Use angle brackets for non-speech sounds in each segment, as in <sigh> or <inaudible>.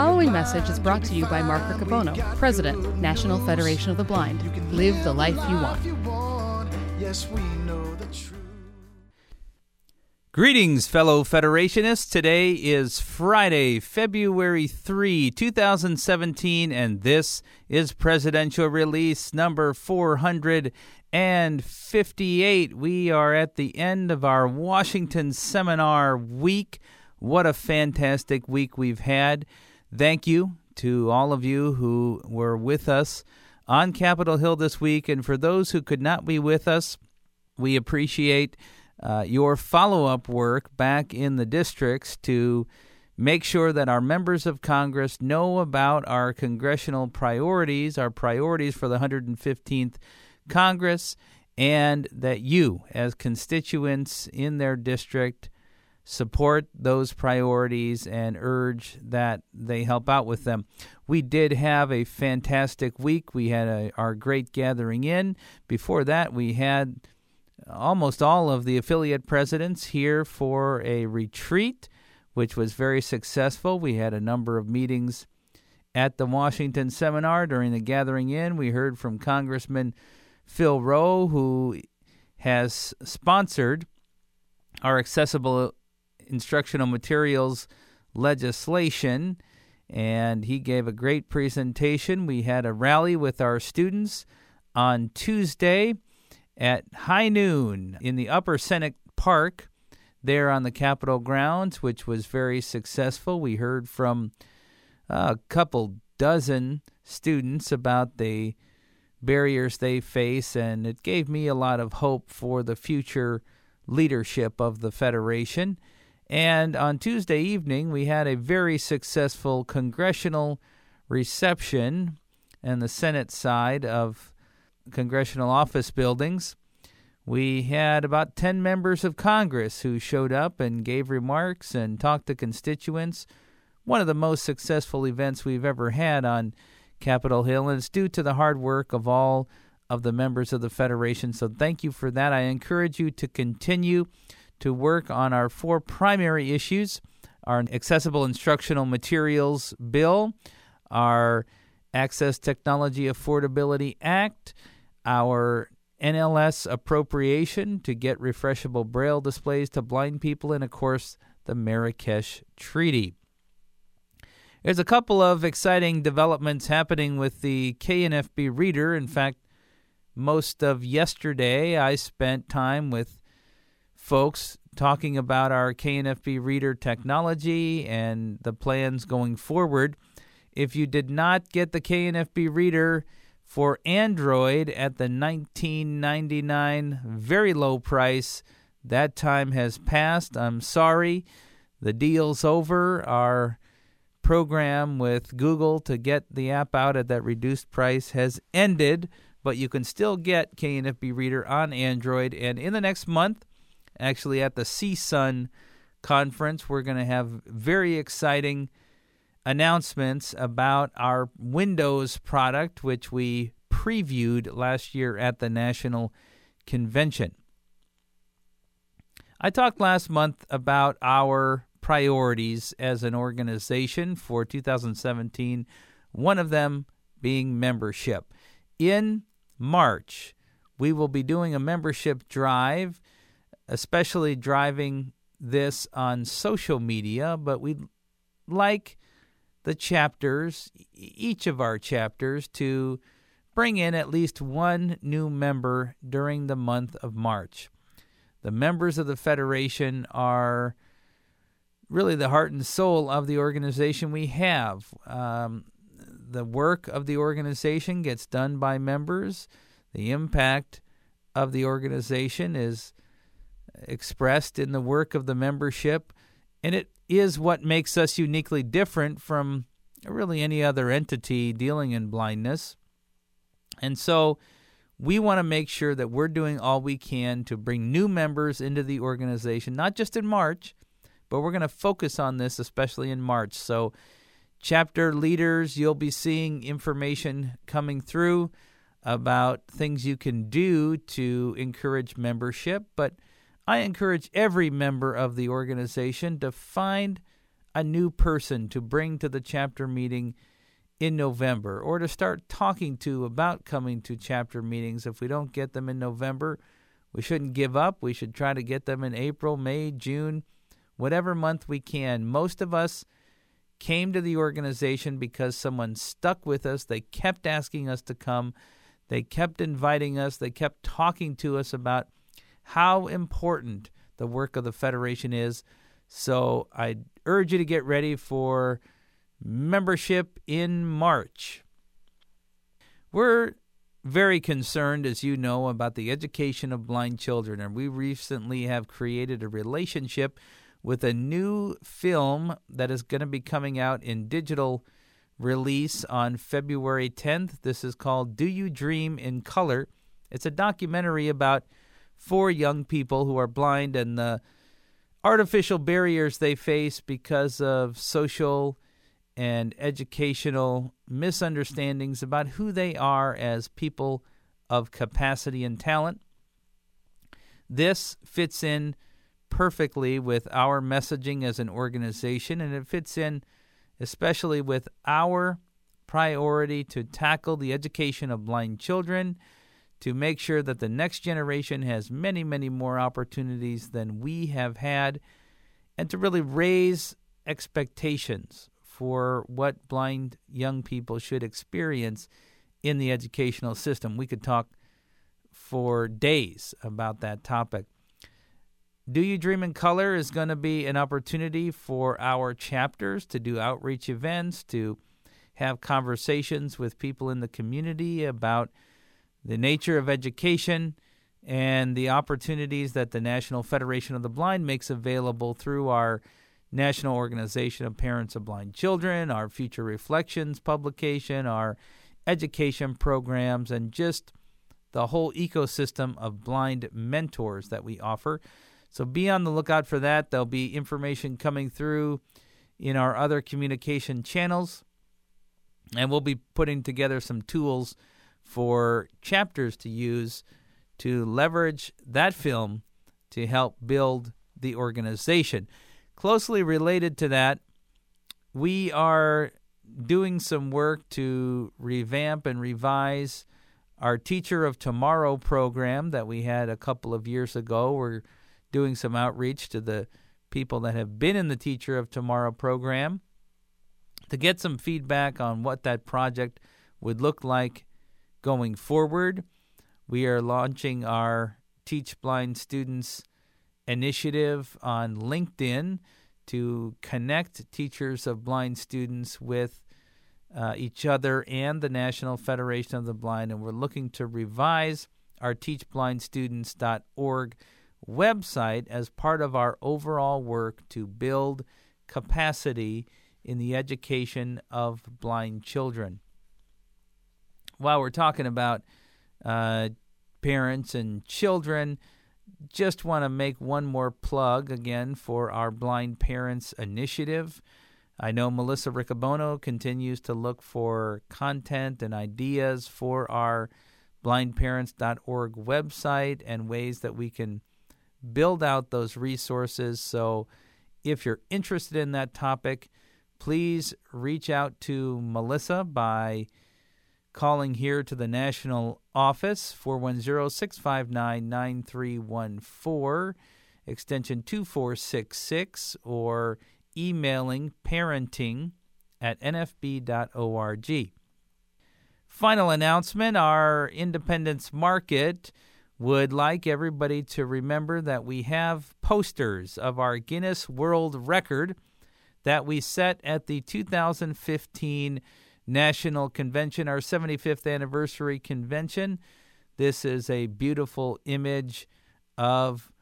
following message is brought to you by Mark Riccobono, President, National Federation of the Blind. Live the life you want. Greetings, fellow Federationists. Today is Friday, February 3, 2017, and this is Presidential Release number 458. We are at the end of our Washington Seminar Week. What a fantastic week we've had. Thank you to all of you who were with us on Capitol Hill this week. And for those who could not be with us, we appreciate uh, your follow up work back in the districts to make sure that our members of Congress know about our congressional priorities, our priorities for the 115th Congress, and that you, as constituents in their district, support those priorities and urge that they help out with them. We did have a fantastic week. We had a, our great gathering in. Before that, we had almost all of the affiliate presidents here for a retreat, which was very successful. We had a number of meetings at the Washington seminar during the gathering in. We heard from Congressman Phil Roe, who has sponsored our accessible instructional materials legislation, and he gave a great presentation. We had a rally with our students on Tuesday at high noon in the Upper Senate Park there on the Capitol grounds, which was very successful. We heard from a couple dozen students about the barriers they face, and it gave me a lot of hope for the future leadership of the Federation. And on Tuesday evening, we had a very successful congressional reception and the Senate side of congressional office buildings. We had about 10 members of Congress who showed up and gave remarks and talked to constituents. One of the most successful events we've ever had on Capitol Hill, and it's due to the hard work of all of the members of the Federation. So thank you for that. I encourage you to continue to work on our four primary issues our accessible instructional materials bill, our Access Technology Affordability Act, our NLS appropriation to get refreshable braille displays to blind people, and of course, the Marrakesh Treaty. There's a couple of exciting developments happening with the KNFB reader. In fact, most of yesterday I spent time with folks talking about our KNFB reader technology and the plans going forward. If you did not get the KNFB reader for Android at the 19.99 very low price, that time has passed. I'm sorry. The deal's over. Our program with Google to get the app out at that reduced price has ended, but you can still get KNFB Reader on Android. And in the next month, actually at the CSUN conference. We're going to have very exciting announcements about our Windows product, which we previewed last year at the National Convention. I talked last month about our priorities as an organization for 2017, one of them being membership. In March, we will be doing a membership drive especially driving this on social media, but we'd like the chapters, each of our chapters, to bring in at least one new member during the month of March. The members of the Federation are really the heart and soul of the organization we have. Um, the work of the organization gets done by members. The impact of the organization is expressed in the work of the membership, and it is what makes us uniquely different from really any other entity dealing in blindness. And so we want to make sure that we're doing all we can to bring new members into the organization, not just in March, but we're going to focus on this especially in March. So, chapter leaders, you'll be seeing information coming through about things you can do to encourage membership, but I encourage every member of the organization to find a new person to bring to the chapter meeting in November or to start talking to about coming to chapter meetings. If we don't get them in November, we shouldn't give up. We should try to get them in April, May, June, whatever month we can. Most of us came to the organization because someone stuck with us. They kept asking us to come. They kept inviting us. They kept talking to us about how important the work of the Federation is. So I urge you to get ready for membership in March. We're very concerned, as you know, about the education of blind children, and we recently have created a relationship with a new film that is going to be coming out in digital release on February 10th. This is called Do You Dream in Color? It's a documentary about four young people who are blind and the artificial barriers they face because of social and educational misunderstandings about who they are as people of capacity and talent. This fits in perfectly with our messaging as an organization, and it fits in especially with our priority to tackle the education of blind children, to make sure that the next generation has many, many more opportunities than we have had, and to really raise expectations for what blind young people should experience in the educational system. We could talk for days about that topic. Do You Dream in Color is going to be an opportunity for our chapters to do outreach events, to have conversations with people in the community about the nature of education and the opportunities that the National Federation of the Blind makes available through our National Organization of Parents of Blind Children, our Future Reflections publication, our education programs, and just the whole ecosystem of blind mentors that we offer. So be on the lookout for that. There'll be information coming through in our other communication channels. And we'll be putting together some tools for chapters to use to leverage that film to help build the organization. Closely related to that, we are doing some work to revamp and revise our Teacher of Tomorrow program that we had a couple of years ago. We're doing some outreach to the people that have been in the Teacher of Tomorrow program to get some feedback on what that project would look like going forward. We are launching our Teach Blind Students initiative on LinkedIn to connect teachers of blind students with uh, each other and the National Federation of the Blind. And we're looking to revise our teachblindstudents.org website as part of our overall work to build capacity in the education of blind children. While we're talking about uh, parents and children, just want to make one more plug again for our Blind Parents Initiative. I know Melissa Riccobono continues to look for content and ideas for our blindparents.org website and ways that we can build out those resources. So if you're interested in that topic, please reach out to Melissa by calling here to the national office 410-659-9314 extension 2466 or emailing parenting at nfb.org. Final announcement our Independence Market would like everybody to remember that we have posters of our Guinness World Record that we set at the 2015 National Convention, our 75th anniversary convention. This is a beautiful image of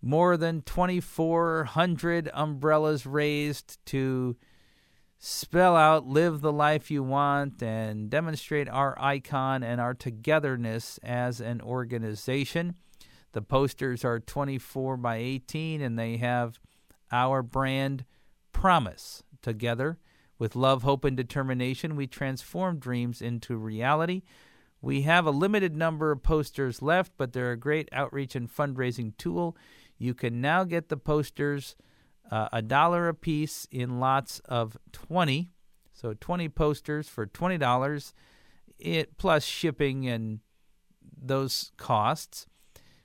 more than 2,400 umbrellas raised to spell out live the life you want and demonstrate our icon and our togetherness as an organization. The posters are 24 by 18 and they have our brand promise. Together, with love, hope, and determination, we transform dreams into reality. We have a limited number of posters left, but they're a great outreach and fundraising tool. You can now get the posters uh, a dollar a piece in lots of 20. So 20 posters for $20 it plus shipping and those costs.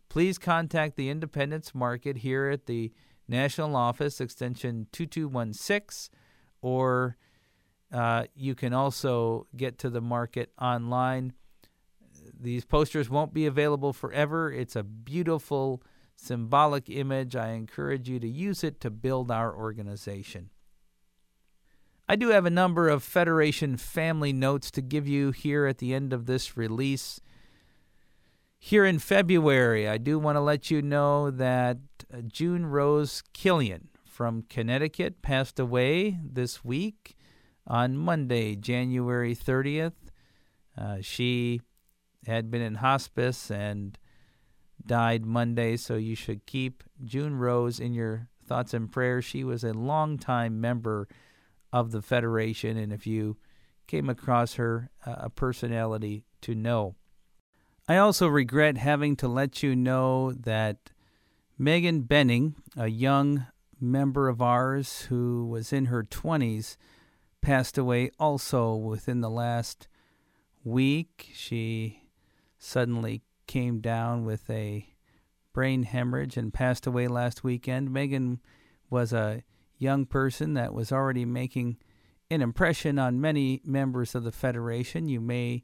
Please contact the Independence Market here at the National Office, extension 2216, or uh, you can also get to the market online. These posters won't be available forever. It's a beautiful symbolic image. I encourage you to use it to build our organization. I do have a number of Federation family notes to give you here at the end of this release. Here in February, I do want to let you know that June Rose Killian from Connecticut passed away this week on Monday, January 30th. Uh, she had been in hospice and died Monday, so you should keep June Rose in your thoughts and prayers. She was a longtime member of the Federation, and if you came across her, uh, a personality to know. I also regret having to let you know that Megan Benning, a young member of ours who was in her 20s, passed away also within the last week. She suddenly came down with a brain hemorrhage and passed away last weekend. Megan was a young person that was already making an impression on many members of the Federation. You may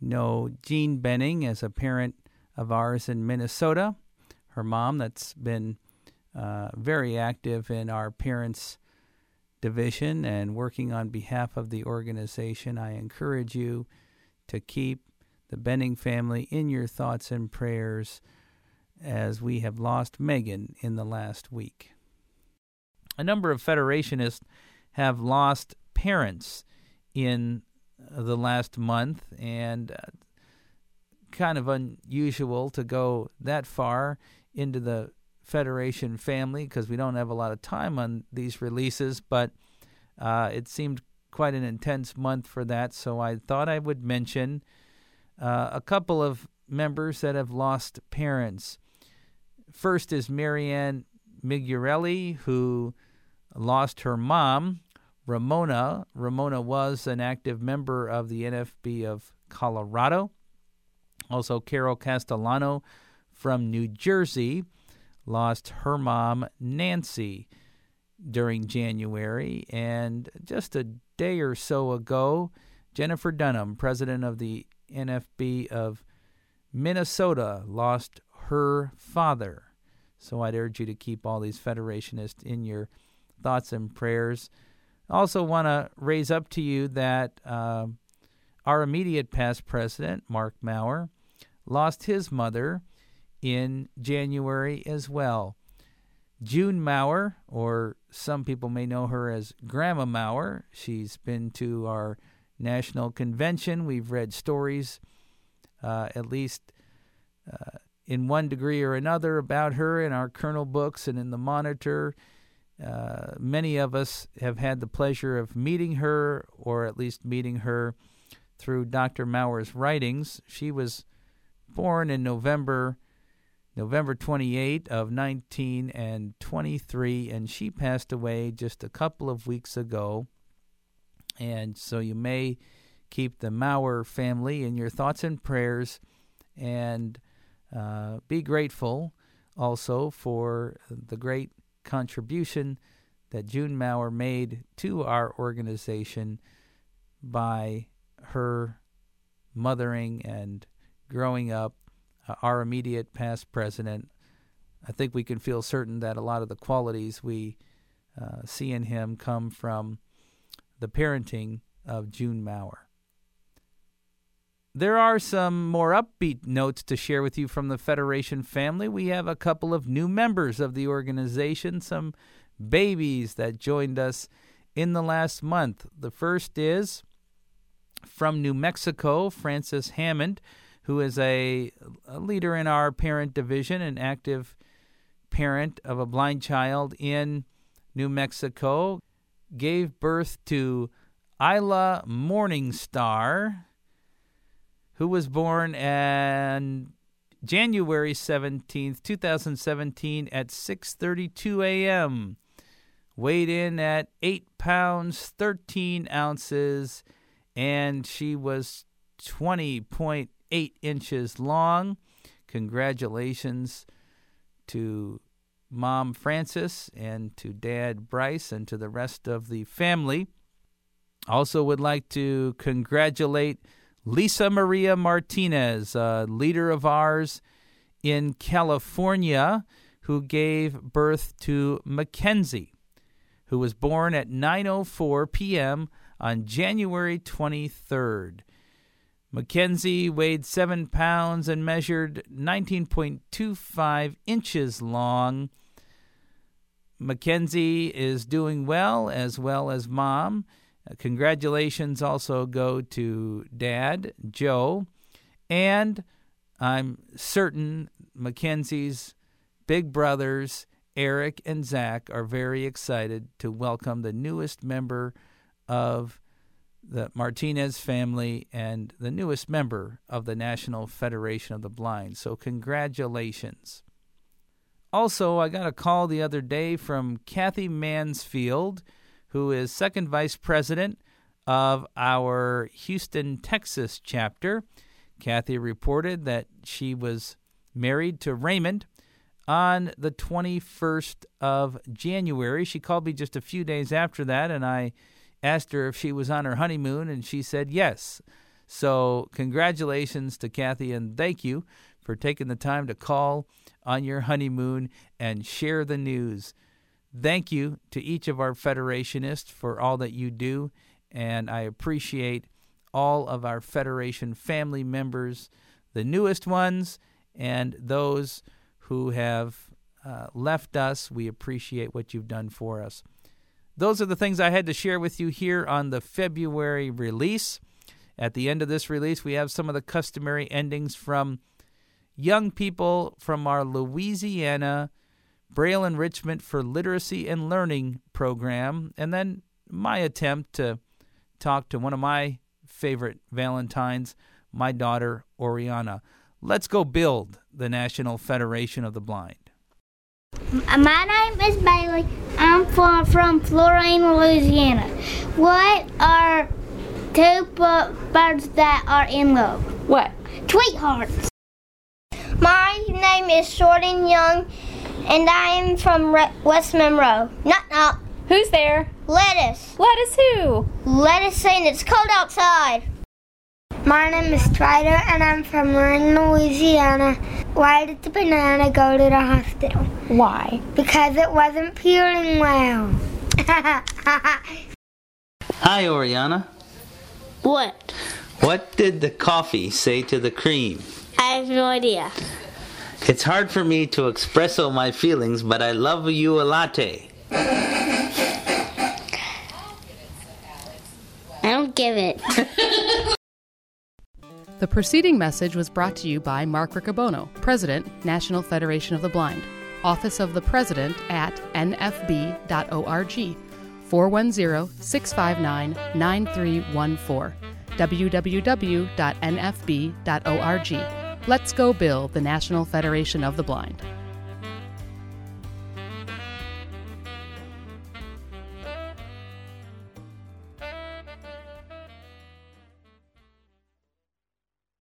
know Jean Benning as a parent of ours in Minnesota. Her mom, that's been uh, very active in our parents' division and working on behalf of the organization. I encourage you to keep the Benning family in your thoughts and prayers as we have lost Megan in the last week. A number of Federationists have lost parents in the last month, and uh, kind of unusual to go that far into the Federation family because we don't have a lot of time on these releases, but uh, it seemed quite an intense month for that, so I thought I would mention uh, a couple of members that have lost parents. First is Marianne Migurelli, who lost her mom Ramona. Ramona was an active member of the NFB of Colorado. Also, Carol Castellano from New Jersey lost her mom, Nancy, during January. And just a day or so ago, Jennifer Dunnam, president of the NFB of Minnesota, lost her father. So I'd urge you to keep all these Federationists in your thoughts and prayers. Also, want to raise up to you that uh, our immediate past president, Marc Maurer, lost his mother in January as well. June Maurer, or some people may know her as Grandma Maurer, she's been to our national convention. We've read stories, uh, at least uh, in one degree or another, about her in our Kernel books and in the Monitor. Uh, many of us have had the pleasure of meeting her, or at least meeting her through Dr. Maurer's writings. She was born in November, November 28 of 1923, and she passed away just a couple of weeks ago. And so you may keep the Maurer family in your thoughts and prayers, and uh, be grateful also for the great contribution that June Maurer made to our organization by her mothering and growing up. Uh, our immediate past president, I think we can feel certain that a lot of the qualities we uh, see in him come from the parenting of June Maurer. There are some more upbeat notes to share with you from the Federation family. We have a couple of new members of the organization, some babies that joined us in the last month. The first is from New Mexico, Frances Hammond, who is a, a leader in our parent division, an active parent of a blind child in New Mexico, gave birth to Isla Morningstar who was born on January 17th, 2017 at 6:32 a.m. weighed in at 8 pounds 13 ounces, and she was 20.8 inches long. Congratulations to Mom Frances and to Dad Bryce and to the rest of the family. Also, would like to congratulate Lisa Maria Martinez, a leader of ours in California, who gave birth to Mackenzie, who was born at 9:04 p.m. on January 23rd. Mackenzie weighed 7 pounds and measured 19.25 inches long. Mackenzie is doing well, as well as mom. Uh, congratulations also go to dad, Joe, and I'm certain Mackenzie's big brothers, Eric and Zach, are very excited to welcome the newest member of the Martinez family and the newest member of the National Federation of the Blind. So, congratulations. Also, I got a call the other day from Kathy Mansfield, who is second vice president of our Houston, Texas chapter. Kathy reported that she was married to Raymond on the 21st of January. She called me just a few days after that, and I asked her if she was on her honeymoon, and she said yes. So, congratulations to Kathy, and thank you for taking the time to call on your honeymoon and share the news. Thank you to each of our Federationists for all that you do, and I appreciate all of our Federation family members, the newest ones, and those who have uh, left us. We appreciate what you've done for us. Those are the things I had to share with you here on the February release. At the end of this release, we have some of the customary endings from young people from our Louisiana Braille Enrichment for Literacy and Learning program, and then my attempt to talk to one of my favorite Valentines, my daughter, Oriana. Let's go build the National Federation of the Blind. My name is Bailey. I'm from, from Florien, Louisiana. What are two birds that are in love? What? Sweethearts. My name is Jordan Young, and I am from Re- West Monroe. Knock knock. Who's there? Lettuce. Lettuce who? Lettuce saying it's cold outside. My name is Strider, and I'm from Marin, Louisiana. Why did the banana go to the hospital? Why? Because it wasn't peeling well. <laughs> Hi, Oriana. what? What did the coffee say to the cream? I have no idea. It's hard for me to express all my feelings, but I love you a latte. I don't give it. <laughs> The preceding message was brought to you by Mark Riccobono, President, National Federation of the Blind, Office of the President at nfb.org, 410 659 9314, www.nfb.org. Let's go build the National Federation of the Blind.